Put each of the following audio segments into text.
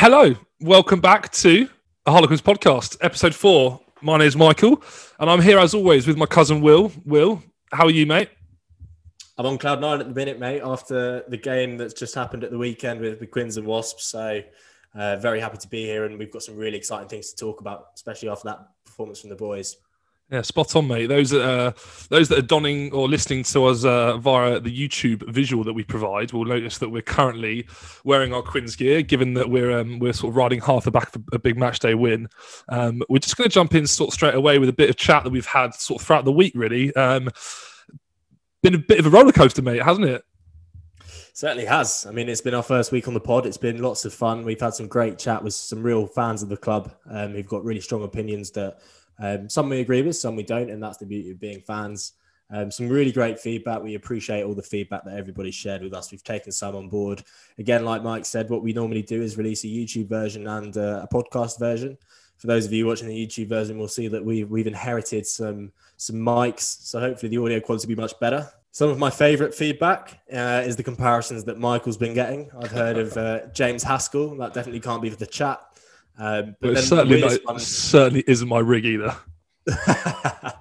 Hello, welcome back to the Harlequins podcast, episode four. My name is Michael, and I'm here as always with my cousin Will. Will, how are you, mate? I'm on cloud nine at the minute, mate. After the game that's just happened at the weekend with the Quins and Wasps, so uh, very happy to be here, and we've got some really exciting things to talk about, especially after that performance from the boys. Yeah, spot on, mate. Those that uh, those that are donning or listening to us uh, via the YouTube visual that we provide will notice that we're currently wearing our Quins gear, given that we're um, we're sort of riding half the back of a big match day win. Um, we're just going to jump in sort of straight away with a bit of chat that we've had sort of throughout the week. Really, um, been a bit of a roller coaster, mate, hasn't it? Certainly has. I mean, it's been our first week on the pod. It's been lots of fun. We've had some great chat with some real fans of the club um, who've got really strong opinions that um, some we agree with, some we don't, and that's the beauty of being fans. Um, some really great feedback. We appreciate all the feedback that everybody shared with us. We've taken some on board. Again, like Mike said, what we normally do is release a YouTube version and uh, a podcast version. For those of you watching the YouTube version, we'll see that we've we've inherited some some mics, so hopefully the audio quality will be much better. Some of my favourite feedback uh, is the comparisons that Michael's been getting. I've heard of uh, James Haskell. That definitely can't be for the chat. Um, but it certainly, one... certainly isn't my rig either.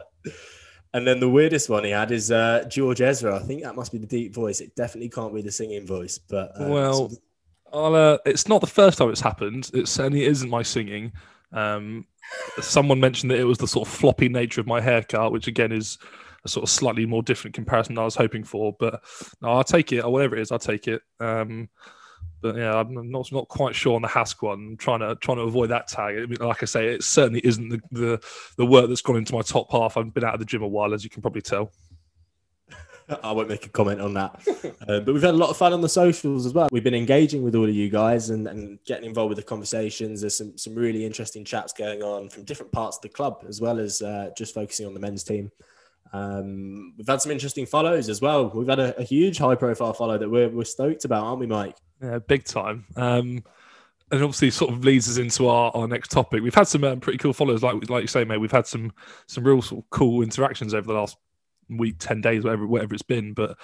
and then the weirdest one he had is uh, George Ezra. I think that must be the deep voice. It definitely can't be the singing voice. But uh, well, uh, it's not the first time it's happened. It certainly isn't my singing. Um, someone mentioned that it was the sort of floppy nature of my haircut, which again is a sort of slightly more different comparison than I was hoping for. But no, I'll take it, or whatever it is, I'll take it. Um, but yeah, I'm not not quite sure on the Hask one. I'm trying to trying to avoid that tag. I mean, like I say, it certainly isn't the, the the work that's gone into my top half. I've been out of the gym a while, as you can probably tell. I won't make a comment on that. uh, but we've had a lot of fun on the socials as well. We've been engaging with all of you guys and, and getting involved with the conversations. There's some, some really interesting chats going on from different parts of the club, as well as uh, just focusing on the men's team. Um, we've had some interesting follows as well. We've had a, a huge high profile follow that we're, we're stoked about, aren't we, Mike? Yeah, big time. Um, and obviously, sort of leads us into our, our next topic. We've had some um, pretty cool followers, like like you say, mate. We've had some some real sort of cool interactions over the last week, ten days, whatever whatever it's been. But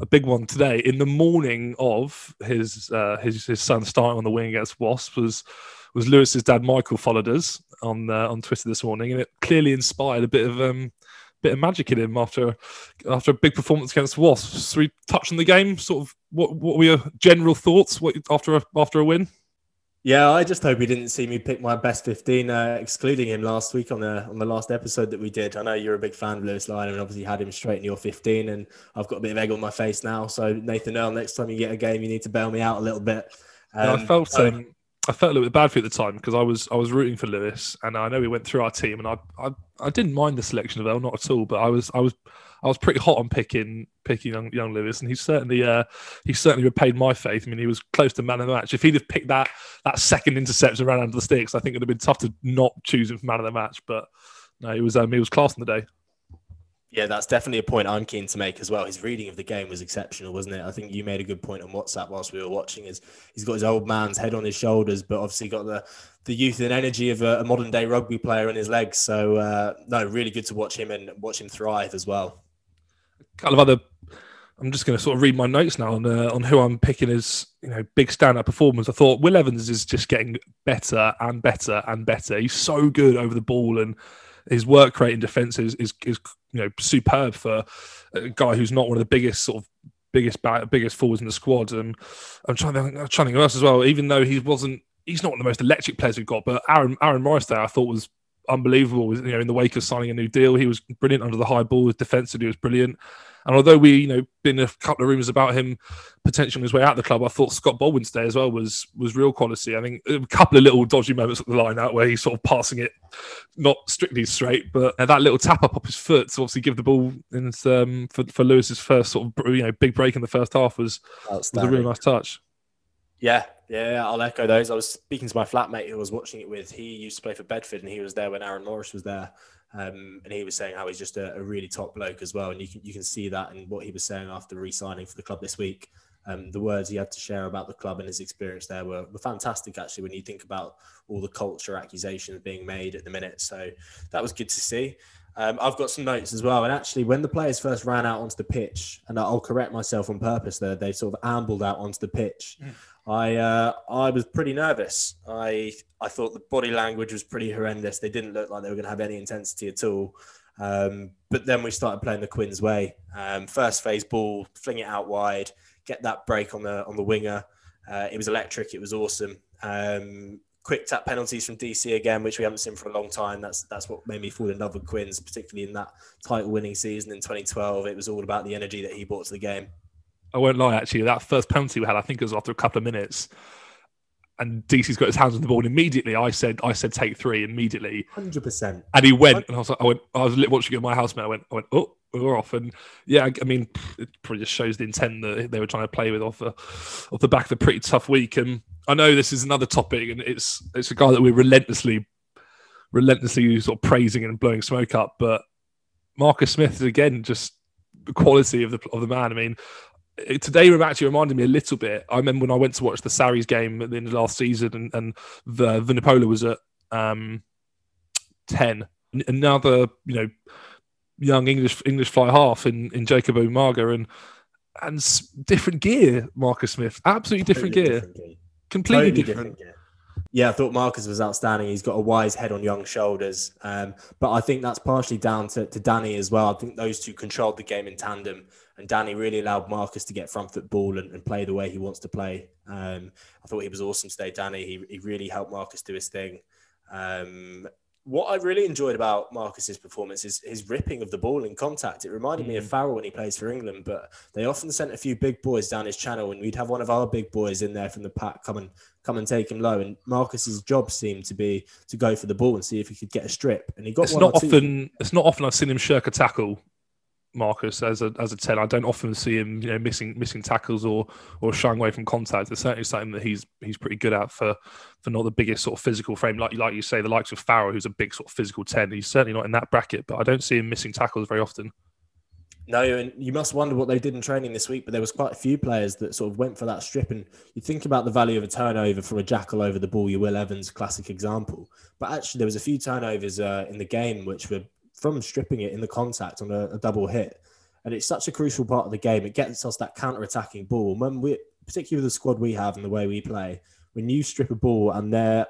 a big one today in the morning of his uh, his his son starting on the wing against Wasps was was Louis's dad Michael followed us on uh, on Twitter this morning, and it clearly inspired a bit of um, bit of magic in him after after a big performance against Wasps. So we touch on the game. Sort of what what were your general thoughts what, after a, after a win? Yeah, I just hope he didn't see me pick my best fifteen, uh, excluding him last week on the on the last episode that we did. I know you're a big fan of Louis Lynagh and obviously had him straight in your fifteen, and I've got a bit of egg on my face now. So Nathan Earle, next time you get a game, you need to bail me out a little bit. Um, I felt um, I felt a little bit bad for you at the time because I was I was rooting for Louis, and I know we went through our team, and I I, I didn't mind the selection of El, not at all, but I was I was I was pretty hot on picking picking young, young Louis, and he's certainly uh he certainly repaid my faith. I mean, he was close to man of the match. If he'd have picked that that second interception around under the sticks, I think it'd have been tough to not choose him for man of the match. But no, he was um, he was class in the day. Yeah, that's definitely a point I'm keen to make as well. His reading of the game was exceptional, wasn't it? I think you made a good point on WhatsApp whilst we were watching. Is he's got his old man's head on his shoulders, but obviously got the the youth and energy of a, a modern day rugby player in his legs. So uh, no, really good to watch him and watch him thrive as well. A couple of other. I'm just going to sort of read my notes now on uh, on who I'm picking as you know big standout performers. I thought Will Evans is just getting better and better and better. He's so good over the ball and his work rate in defence is, is, is you know superb for a guy who's not one of the biggest sort of biggest biggest forwards in the squad. And I'm trying to I'm trying to think of us as well. Even though he wasn't, he's not one of the most electric players we've got. But Aaron Aaron Morris there, I thought was unbelievable. You know, in the wake of signing a new deal, he was brilliant under the high ball. Defensively, he was brilliant. And although we, you know, been a couple of rumours about him potentially on his way out of the club, I thought Scott Baldwin's day as well was was real quality. I think a couple of little dodgy moments at the line out where he's sort of passing it not strictly straight, but that little tap up up his foot to obviously give the ball in um, for for Louis's first sort of you know big break in the first half was, was a really nice touch. Yeah, yeah, I'll echo those. I was speaking to my flatmate who was watching it with. He used to play for Bedford, and he was there when Aaron Morris was there. Um, and he was saying how he's just a, a, really top bloke as well, and you can you can see that in what he was saying after re-signing for the club this week. Um, the words he had to share about the club and his experience there were, were fantastic, actually, when you think about all the culture accusations being made at the minute. So that was good to see. Um, I've got some notes as well. And actually, when the players first ran out onto the pitch, and I'll correct myself on purpose there, they sort of ambled out onto the pitch. Mm. I uh, I was pretty nervous. I I thought the body language was pretty horrendous. They didn't look like they were going to have any intensity at all. Um, but then we started playing the Quins way. Um, first phase ball, fling it out wide, get that break on the on the winger. Uh, it was electric. It was awesome. Um, quick tap penalties from DC again, which we haven't seen for a long time. That's that's what made me fall in love with Quins, particularly in that title winning season in 2012. It was all about the energy that he brought to the game. I won't lie, actually, that first penalty we had, I think it was after a couple of minutes and DC's got his hands on the ball. And immediately, I said, "I said take three immediately." Hundred percent. And he went, and I was like, I went, I was watching it at my housemate. I went, I went, oh, we're off. And yeah, I mean, it probably just shows the intent that they were trying to play with off the off the back of a pretty tough week. And I know this is another topic, and it's it's a guy that we're relentlessly, relentlessly sort of praising and blowing smoke up. But Marcus Smith is again just the quality of the of the man. I mean, today actually reminded me a little bit. I remember when I went to watch the Sarries game at the end of last season, and, and the Vunipola was at um, ten. Another, you know, young English English fly half in in Jacob Umaga and and different gear. Marcus Smith, absolutely different, totally gear. different gear, completely totally different. different yeah, I thought Marcus was outstanding. He's got a wise head on young shoulders. Um, but I think that's partially down to, to Danny as well. I think those two controlled the game in tandem. And Danny really allowed Marcus to get front foot ball and, and play the way he wants to play. Um, I thought he was awesome today, Danny. He, he really helped Marcus do his thing. Um, what I really enjoyed about Marcus's performance is his ripping of the ball in contact. It reminded mm. me of mm. Farrell when he plays for England, but they often sent a few big boys down his channel, and we'd have one of our big boys in there from the pack come and come and take him low. And Marcus's job seemed to be to go for the ball and see if he could get a strip, and he got. It's not often. It's not often I've seen him shirk a tackle Marcus as a as a ten. I don't often see him, you know, missing missing tackles or or shying away from contact. It's certainly something that he's he's pretty good at for for not the biggest sort of physical frame, like like you say, the likes of Farrell, who's a big sort of physical ten. He's certainly not in that bracket, but I don't see him missing tackles very often. No, and you must wonder what they did in training this week. But there was quite a few players that sort of went for that strip, and you think about the value of a turnover from a jackal over the ball. You Will Evans, classic example. But actually, there was a few turnovers uh, in the game which were from stripping it in the contact on a, a, double hit. And it's such a crucial part of the game. It gets us that counter attacking ball. When we, particularly with the squad we have and the way we play, when you strip a ball and they're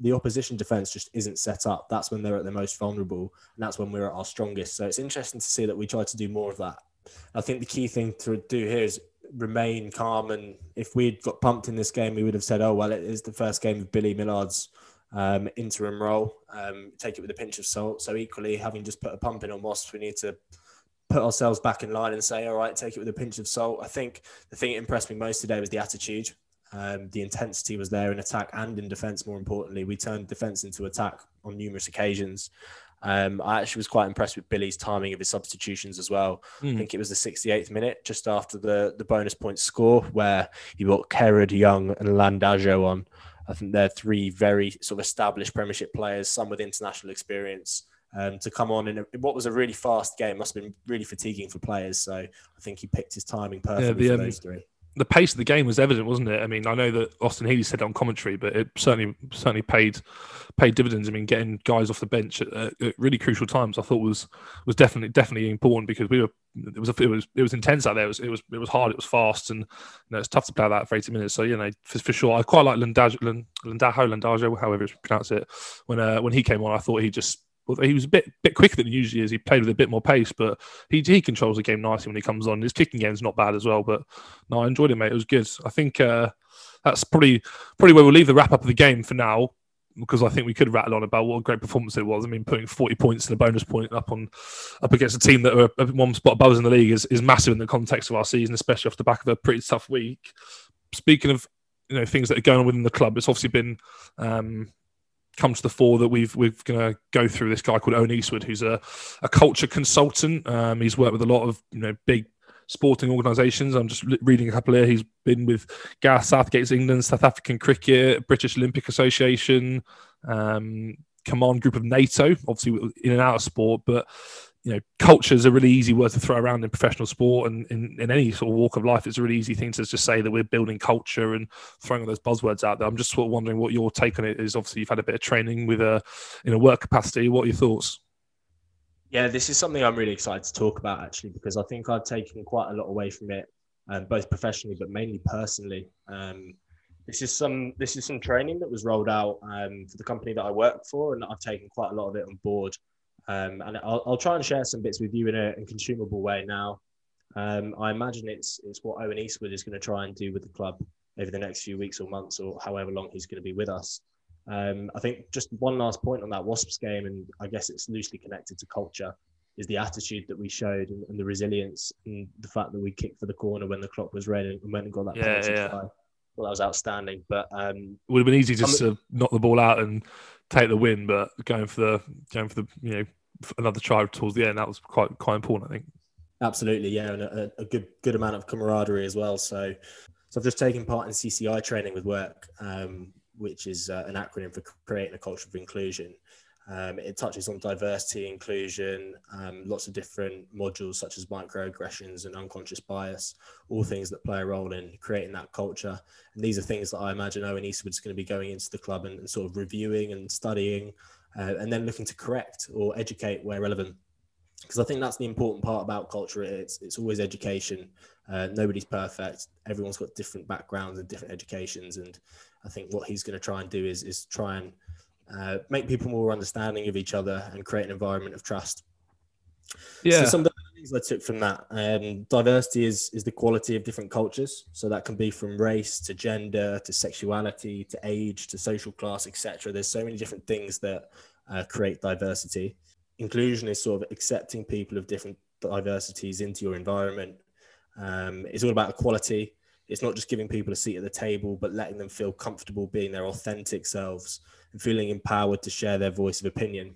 the opposition defense just isn't set up. That's when they're at their most vulnerable, and that's when we're at our strongest. So it's interesting to see that we try to do more of that. I think the key thing to do here is remain calm. And if we'd got pumped in this game, we would have said, "Oh well, it is the first game of Billy Millard's um, interim role. Um, take it with a pinch of salt. So equally, having just put a pump in on Moss, we need to put ourselves back in line and say, all right, take it with a pinch of salt. I think the thing that impressed me most today was the attitude. Um, the intensity was there in attack and in defense. More importantly, we turned defense into attack on numerous occasions. Um, I actually was quite impressed with Billy's timing of his substitutions as well. Mm. I think it was the 68th minute, just after the, the bonus point score, where he brought Kerrod, Young, and Landajo on. I think they're three very sort of established Premiership players, some with international experience. Um, to come on in, a, what was a really fast game must have been really fatiguing for players. So I think he picked his timing perfectly yeah, the, for um, those three. The pace of the game was evident, wasn't it? I mean, I know that Austin Healey said it on commentary, but it certainly certainly paid paid dividends. I mean, getting guys off the bench at, at really crucial times, I thought was was definitely definitely important because we were it was it was it was intense out there. It was it was it was hard. It was fast, and you know, it's tough to play that for eighty minutes. So you know, for, for sure, I quite like Landajo, Landajo, Landajo, however you pronounce it. When uh, when he came on, I thought he just he was a bit bit quicker than he usually is. He played with a bit more pace, but he he controls the game nicely when he comes on. His kicking game's not bad as well. But no, I enjoyed it, mate. It was good. I think uh, that's probably probably where we'll leave the wrap up of the game for now because I think we could rattle on about what a great performance it was. I mean, putting 40 points and a bonus point up on up against a team that are one spot above us in the league is, is massive in the context of our season, especially off the back of a pretty tough week. Speaking of you know things that are going on within the club, it's obviously been um, come to the fore that we've we're going to go through this guy called Owen Eastwood, who's a, a culture consultant. Um, he's worked with a lot of you know big sporting organisations. I'm just reading a couple here. He's been with Gareth Southgate's England, South African Cricket, British Olympic Association, um, Command Group of NATO, obviously in and out of sport. But you know, culture is a really easy word to throw around in professional sport and in, in any sort of walk of life. It's a really easy thing to just say that we're building culture and throwing all those buzzwords out there. I'm just sort of wondering what your take on it is. Obviously, you've had a bit of training with a in a work capacity. What are your thoughts? Yeah, this is something I'm really excited to talk about actually because I think I've taken quite a lot away from it, um, both professionally but mainly personally. Um, this is some this is some training that was rolled out um, for the company that I work for, and I've taken quite a lot of it on board. Um, and I'll, I'll, try and share some bits with you in a in consumable way now. Um, I imagine it's it's what Owen Eastwood is going to try and do with the club over the next few weeks or months or however long he's going to be with us. Um, I think just one last point on that Wasps game, and I guess it's loosely connected to culture, is the attitude that we showed and, and the resilience and the fact that we kicked for the corner when the clock was red and went and got that yeah, penalty yeah. try. Well, that was outstanding. But um, it would have been easy just to knock the ball out and take the win, but going for the going for the you know another try towards the end that was quite quite important, I think. Absolutely, yeah, and a, a good good amount of camaraderie as well. So, so I've just taken part in CCI training with work, um, which is uh, an acronym for creating a culture of inclusion. Um, it touches on diversity, inclusion, um, lots of different modules such as microaggressions and unconscious bias, all things that play a role in creating that culture. And these are things that I imagine Owen Eastwood's going to be going into the club and, and sort of reviewing and studying, uh, and then looking to correct or educate where relevant. Because I think that's the important part about culture. It's it's always education. Uh, nobody's perfect. Everyone's got different backgrounds and different educations, and I think what he's going to try and do is is try and uh, make people more understanding of each other and create an environment of trust. Yeah. So some of the things I took from that, um, diversity is is the quality of different cultures. So that can be from race to gender to sexuality to age to social class, etc. There's so many different things that uh, create diversity. Inclusion is sort of accepting people of different diversities into your environment. Um, it's all about equality. It's not just giving people a seat at the table, but letting them feel comfortable being their authentic selves and feeling empowered to share their voice of opinion.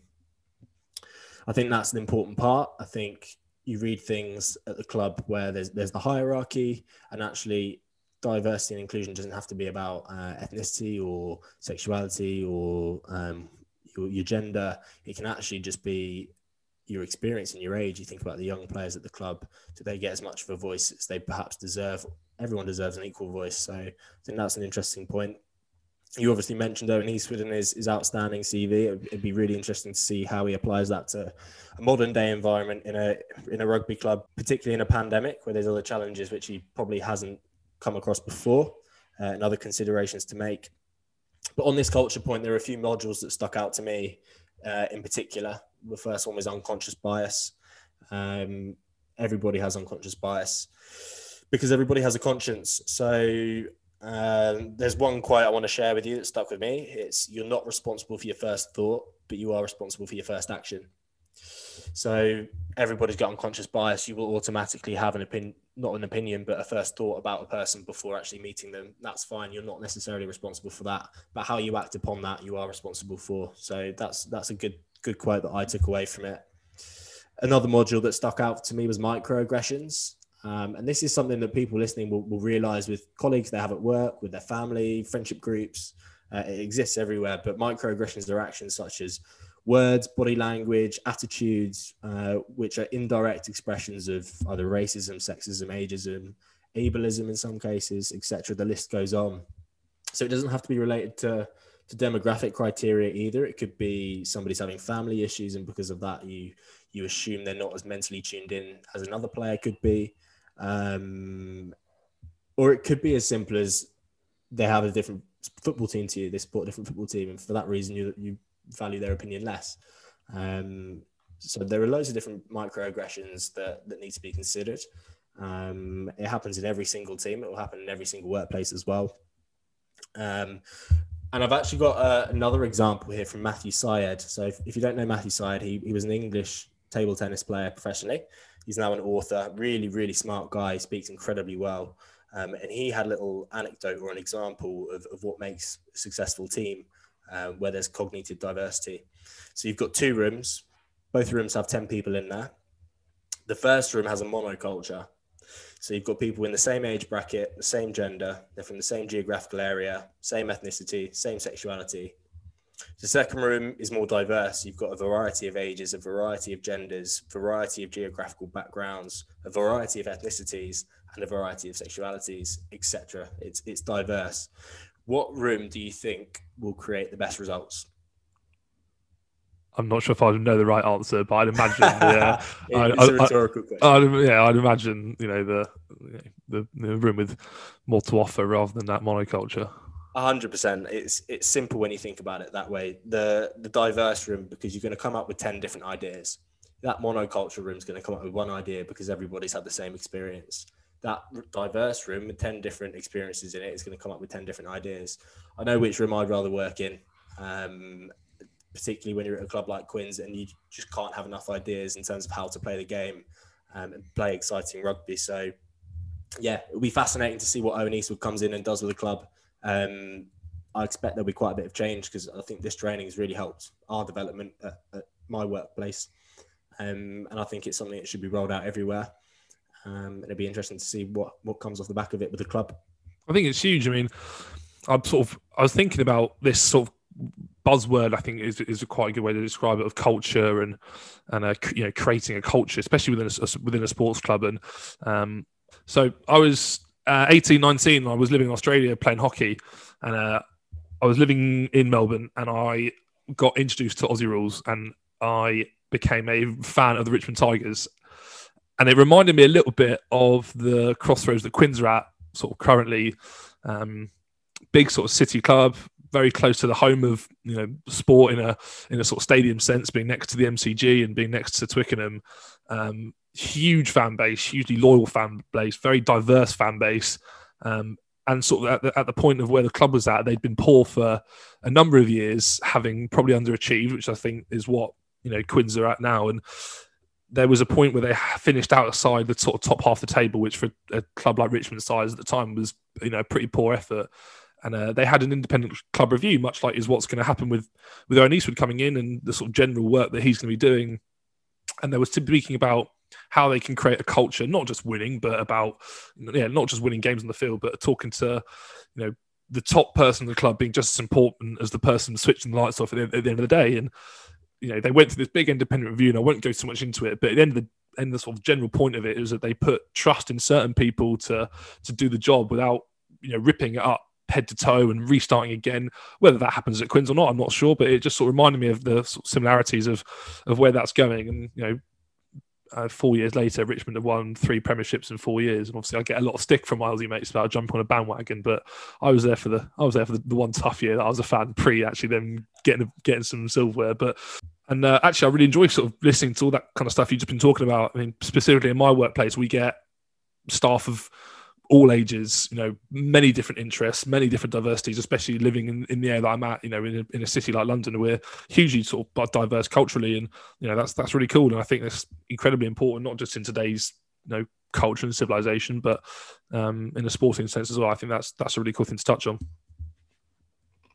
I think that's an important part. I think you read things at the club where there's there's the hierarchy, and actually diversity and inclusion doesn't have to be about uh, ethnicity or sexuality or um, your, your gender. It can actually just be your experience and your age. You think about the young players at the club. Do they get as much of a voice as they perhaps deserve? Everyone deserves an equal voice. So I think that's an interesting point you obviously mentioned Owen Eastwood and his, his outstanding CV. It'd, it'd, be really interesting to see how he applies that to a modern day environment in a in a rugby club, particularly in a pandemic where there's other challenges which he probably hasn't come across before uh, and other considerations to make. But on this culture point, there are a few modules that stuck out to me uh, in particular. The first one was unconscious bias. Um, everybody has unconscious bias because everybody has a conscience. So um, there's one quote I want to share with you that stuck with me. It's you're not responsible for your first thought, but you are responsible for your first action. So everybody's got unconscious bias. You will automatically have an opinion, not an opinion, but a first thought about a person before actually meeting them. That's fine. You're not necessarily responsible for that, but how you act upon that, you are responsible for. So that's that's a good good quote that I took away from it. Another module that stuck out to me was microaggressions. Um, and this is something that people listening will, will realize with colleagues they have at work, with their family, friendship groups. Uh, it exists everywhere, but microaggressions are actions such as words, body language, attitudes, uh, which are indirect expressions of either racism, sexism, ageism, ableism in some cases, etc. The list goes on. So it doesn't have to be related to, to demographic criteria either. It could be somebody's having family issues, and because of that, you you assume they're not as mentally tuned in as another player could be. Um, or it could be as simple as they have a different football team to you, they support a different football team, and for that reason, you, you value their opinion less. Um, so there are loads of different microaggressions that, that need to be considered. Um, it happens in every single team. It will happen in every single workplace as well. Um, and I've actually got uh, another example here from Matthew Syed. So if, if, you don't know Matthew Syed, he, he was an English table tennis player professionally. He's now an author, really, really smart guy, speaks incredibly well. Um, and he had a little anecdote or an example of, of what makes a successful team uh, where there's cognitive diversity. So you've got two rooms, both rooms have 10 people in there. The first room has a monoculture. So you've got people in the same age bracket, the same gender, they're from the same geographical area, same ethnicity, same sexuality. The second room is more diverse. You've got a variety of ages, a variety of genders, variety of geographical backgrounds, a variety of ethnicities, and a variety of sexualities, etc. It's it's diverse. What room do you think will create the best results? I'm not sure if I would know the right answer, but I'd imagine. Yeah, it's I, a rhetorical I, question. I'd, yeah, I'd imagine you know the, the the room with more to offer rather than that monoculture hundred percent. It's it's simple when you think about it that way. The the diverse room because you're going to come up with ten different ideas. That monoculture room is going to come up with one idea because everybody's had the same experience. That diverse room with ten different experiences in it is going to come up with ten different ideas. I know which room I'd rather work in, um, particularly when you're at a club like Quins and you just can't have enough ideas in terms of how to play the game um, and play exciting rugby. So, yeah, it'll be fascinating to see what Owen Eastwood comes in and does with the club. Um, I expect there'll be quite a bit of change because I think this training has really helped our development at, at my workplace. Um, and I think it's something that should be rolled out everywhere. Um, and it'd be interesting to see what, what comes off the back of it with the club. I think it's huge. I mean, I'm sort of I was thinking about this sort of buzzword. I think is is a quite a good way to describe it of culture and and you know creating a culture, especially within a, within a sports club. And um, so I was uh, 18, 19, I was living in Australia playing hockey, and uh, I was living in Melbourne, and I got introduced to Aussie rules, and I became a fan of the Richmond Tigers, and it reminded me a little bit of the crossroads that Quins are at, sort of currently. Um, big sort of city club, very close to the home of you know sport in a in a sort of stadium sense, being next to the MCG and being next to Twickenham. Um, huge fan base, hugely loyal fan base, very diverse fan base. Um, and sort of at the, at the, point of where the club was at, they'd been poor for a number of years, having probably underachieved, which I think is what you know Quins are at now. And there was a point where they finished outside the sort of top half of the table, which for a club like Richmond size at the time was you know a pretty poor effort. And uh, they had an independent club review, much like is what's going to happen with with Owen Eastwood coming in and the sort of general work that he's going to be doing. And they were speaking about how they can create a culture, not just winning, but about yeah, not just winning games on the field, but talking to you know the top person in the club being just as important as the person switching the lights off at the, at the end of the day. And you know they went through this big independent review, and I won't go too much into it, but at the end of the and the sort of general point of it is that they put trust in certain people to to do the job without you know ripping it up head to toe and restarting again. Whether that happens at Quins or not, I'm not sure, but it just sort of reminded me of the sort of similarities of of where that's going. And you know, uh, four years later, Richmond have won three premierships in four years, and obviously I get a lot of stick from my Aussie mates about jumping on a bandwagon. But I was there for the I was there for the, the one tough year that I was a fan pre actually them getting getting some silverware. But and uh, actually, I really enjoy sort of listening to all that kind of stuff you've just been talking about. I mean, specifically in my workplace, we get staff of all ages, you know, many different interests, many different diversities, especially living in, in the area that I'm at, you know, in a, in a city like London, we're hugely sort of diverse culturally. And, you know, that's, that's really cool. And I think that's incredibly important, not just in today's, you know, culture and civilization, but um, in a sporting sense as well. I think that's, that's a really cool thing to touch on.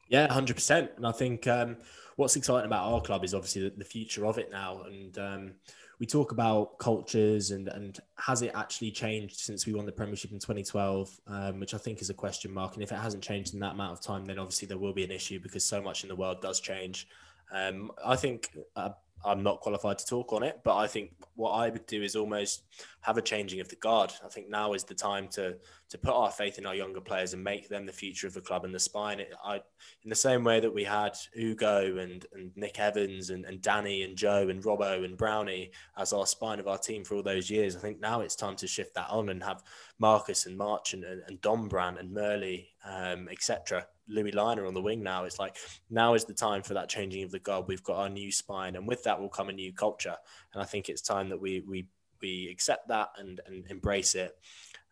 Yeah, 100%. And I think um, what's exciting about our club is obviously the, the future of it now. And, um, we talk about cultures and and has it actually changed since we won the Premiership in 2012, um, which I think is a question mark. And if it hasn't changed in that amount of time, then obviously there will be an issue because so much in the world does change. Um, I think uh, I'm not qualified to talk on it, but I think what I would do is almost have a changing of the guard. I think now is the time to to put our faith in our younger players and make them the future of the club and the spine. It, I, in the same way that we had Ugo and, and Nick Evans and, and Danny and Joe and Robbo and Brownie as our spine of our team for all those years, I think now it's time to shift that on and have Marcus and March and, and, and Dombrandt and Murley, um, etc. Louis Lynagh on the wing now. It's like now is the time for that changing of the guard. We've got our new spine, and with that will come a new culture. And I think it's time that we we we accept that and and embrace it.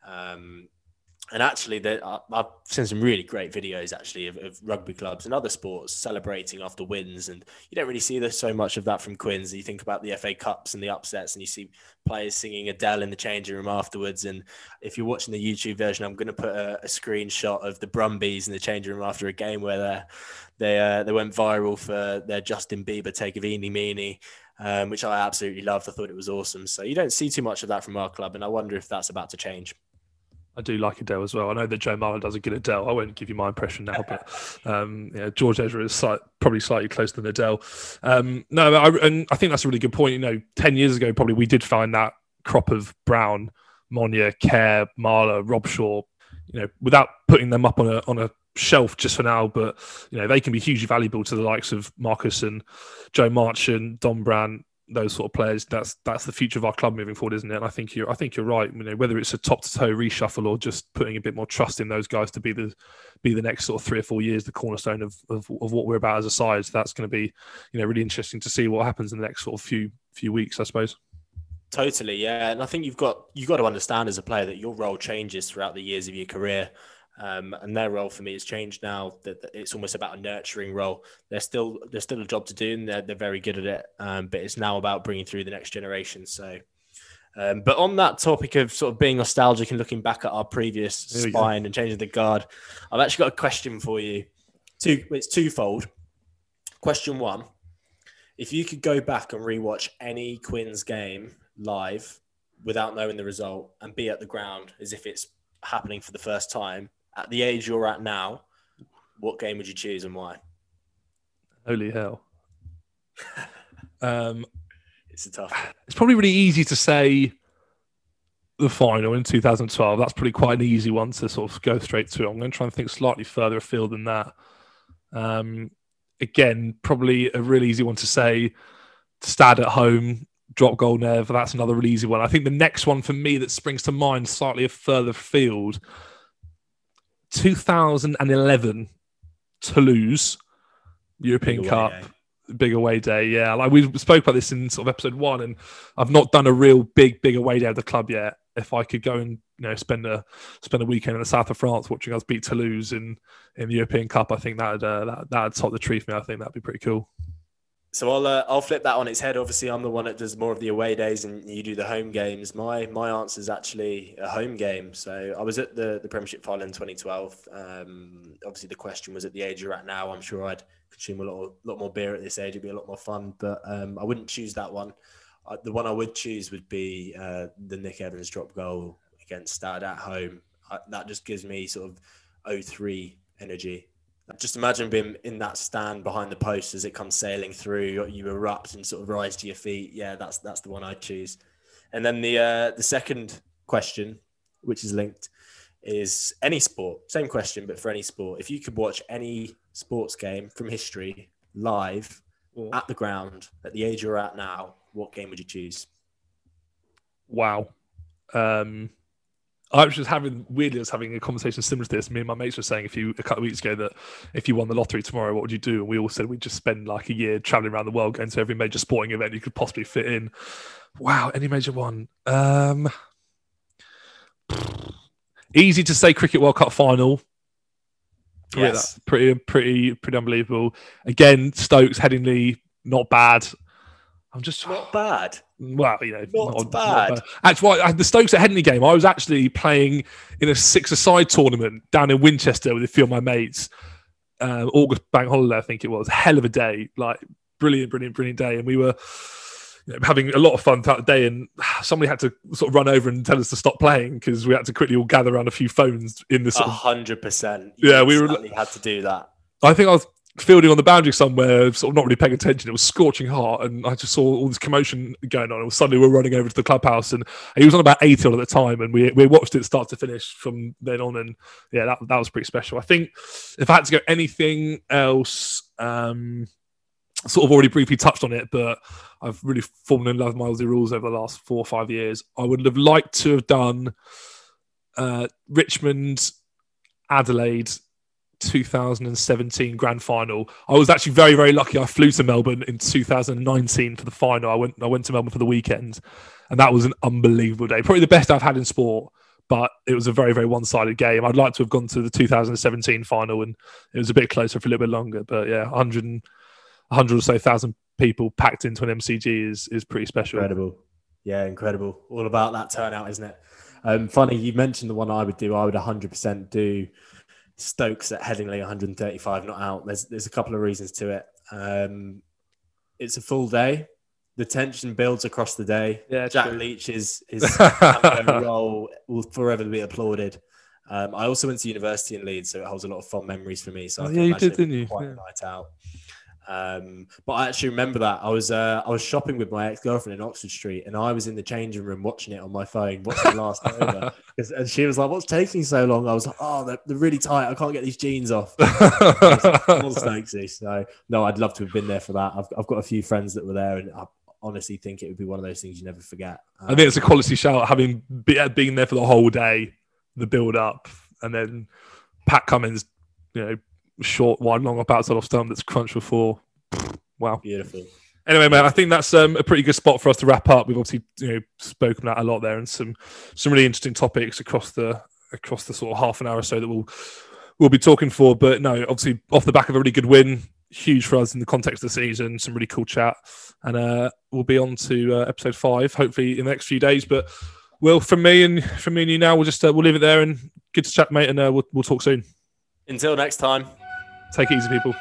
Um, and actually, there, I've seen some really great videos actually of, of, rugby clubs and other sports celebrating after wins, and you don't really see this so much of that from Quins. You think about the FA Cups and the upsets, and you see players singing Adele in the changing room afterwards. And if you're watching the YouTube version, I'm going to put a, a screenshot of the Brumbies in the changing room after a game where they uh, they went viral for their Justin Bieber take of Eenie Meenie. Um, which I absolutely loved. I thought it was awesome. So you don't see too much of that from our club, and I wonder if that's about to change. I do like Adele as well. I know that Joe Marler does a good Adele. I won't give you my impression now, but um, yeah, George Ezra is slight, probably slightly closer than Adele. Um, no, I, and I think that's a really good point. You know, ten years ago, probably we did find that crop of Brown, Monye, Care, Marler, Robshaw. You know, without putting them up on a on a shelf just for now, but you know they can be hugely valuable to the likes of Marcus and Joe Marchant, Dombrandt, those sort of players. That's that's the future of our club moving forward, isn't it? And I think you're I think you're right. You know, whether it's a top to toe reshuffle or just putting a bit more trust in those guys to be the be the next sort of three or four years the cornerstone of of, of what we're about as a side. So That's going to be you know really interesting to see what happens in the next sort of few few weeks, I suppose. Totally, yeah, and I think you've got you've got to understand as a player that your role changes throughout the years of your career. Um, and their role for me has changed now. That it's almost about a nurturing role. There's still there's still a job to do, and they're, they're very good at it. Um, but it's now about bringing through the next generation. So, um, but on that topic of sort of being nostalgic and looking back at our previous spine and changing the guard, I've actually got a question for you. Two, it's twofold. Question one: If you could go back and rewatch any Quins game live without knowing the result and be at the ground as if it's happening for the first time at the age you're at now, what game would you choose and why? Holy hell. um, it's a tough. It's probably really easy to say the final in 2012. That's probably quite an easy one to sort of go straight to. I'm going to try and think slightly further afield than that. Um, again, probably a really easy one to say. Stad at home, drop goal Nev. That's another really easy one. I think the next one for me that springs to mind slightly a further field 2011 Toulouse European big Cup. Big away day, yeah. Like we spoke about this in sort of episode one, and I've not done a real big, big away day at the club yet. If I could go and you know spend a spend a weekend in the south of France watching us beat Toulouse in in the European Cup, I think that'd uh, that that'd top the tree for me. I think that'd be pretty cool. So I'll uh, I'll flip that on its head. Obviously, I'm the one that does more of the away days, and you do the home games. My my answer is actually a home game. So I was at the the Premiership final in 2012. Um, obviously, the question was at the age you're at now. I'm sure I'd consume a lot lot more beer at this age. It'd be a lot more fun, but um, I wouldn't choose that one. Uh, the one I would choose would be uh, the Nick Evans drop goal against Stad at home. I, that just gives me sort of 03 energy just imagine being in that stand behind the post as it comes sailing through. You erupt and sort of rise to your feet. Yeah, that's that's the one I'd choose. And then the uh, the second question, which is linked, is any sport. Same question, but for any sport. If you could watch any sports game from history live Ooh. at the ground at the age you're at now, what game would you choose? Wow. Um, I was just having weirdly, I was having a conversation similar to this. Me and my mates were saying a few a couple of weeks ago that if you won the lottery tomorrow, what would you do? And we all said we'd just spend like a year traveling around the world, going to every major sporting event you could possibly fit in. Wow, any major one? Um, easy to say. Cricket World Cup final. Yes. Pretty, pretty, pretty unbelievable. Again, Stokes, Headingley, not bad. I'm just not bad. Well, you know, not, not bad. Not bad. Actually, the Stokes at Headingley game, I was actually playing in a six-a-side tournament down in Winchester with a few of my mates. Uh, August bank holiday, I think it was. Hell of a day, like brilliant, brilliant, brilliant day, and we were you know, having a lot of fun throughout the day. And somebody had to sort of run over and tell us to stop playing because we had to quickly all gather around a few phones in the hundred percent. Yeah, we were had to do that. I think I was fielding on the boundary somewhere, sort of not really paying attention. It was scorching hot, and I just saw all this commotion going on. And suddenly we're running over to the clubhouse, and he was on about 80 at the time, and we we watched it start to finish from then on. And yeah, that that was pretty special. I think if I had to go anything else, um, sort of already briefly touched on it, but I've really fallen in love with my rules over the last four or five years. I would have liked to have done uh, Richmond, Adelaide 2017 grand final. I was actually very, very lucky. I flew to Melbourne in 2019 for the final. I went, I went to Melbourne for the weekend, and that was an unbelievable day. Probably the best I've had in sport, but it was a very, very one-sided game. I'd like to have gone to the 2017 final, and it was a bit closer for a little bit longer. But yeah, 100, 100 or so thousand people packed into an MCG is is pretty special. Incredible, yeah, incredible. All about that turnout, isn't it? Um, funny you mentioned the one I would do. I would 100% do Stokes at Headingley 135 not out. There's there's a couple of reasons to it. Um, it's a full day. The tension builds across the day. Yeah, Jack true. Leach's his role will forever be applauded. Um, I also went to university in Leeds, so it holds a lot of fond memories for me. So Oh, I yeah, you did, didn't you? Quite Yeah. a night out. Um, but I actually remember that I was uh, I was shopping with my ex girlfriend in Oxford Street, and I was in the changing room watching it on my phone, watching the last over. And she was like, "What's taking so long?" I was like, "Oh, they're, they're really tight. I can't get these jeans off." So no, I'd love to have been there for that. I've, I've got a few friends that were there, and I honestly think it would be one of those things you never forget. I think it's a quality shout having be, uh, been there for the whole day, the build up, and then Pat Cummins, you know, short, wide, long up outside off stump that's crunched before. Wow. beautiful. Anyway, mate, I think that's um, a pretty good spot for us to wrap up. We've obviously you know spoken about a lot there and some some really interesting topics across the across the sort of half an hour or so that we'll we'll be talking for. But no, obviously off the back of a really good win, huge for us in the context of the season. Some really cool chat, and uh, we'll be on to uh, episode five hopefully in the next few days. But well, from me and from me and you now, we'll just uh, we'll leave it there and good to chat, mate, and uh, we'll we'll talk soon. Until next time. Take it easy, people.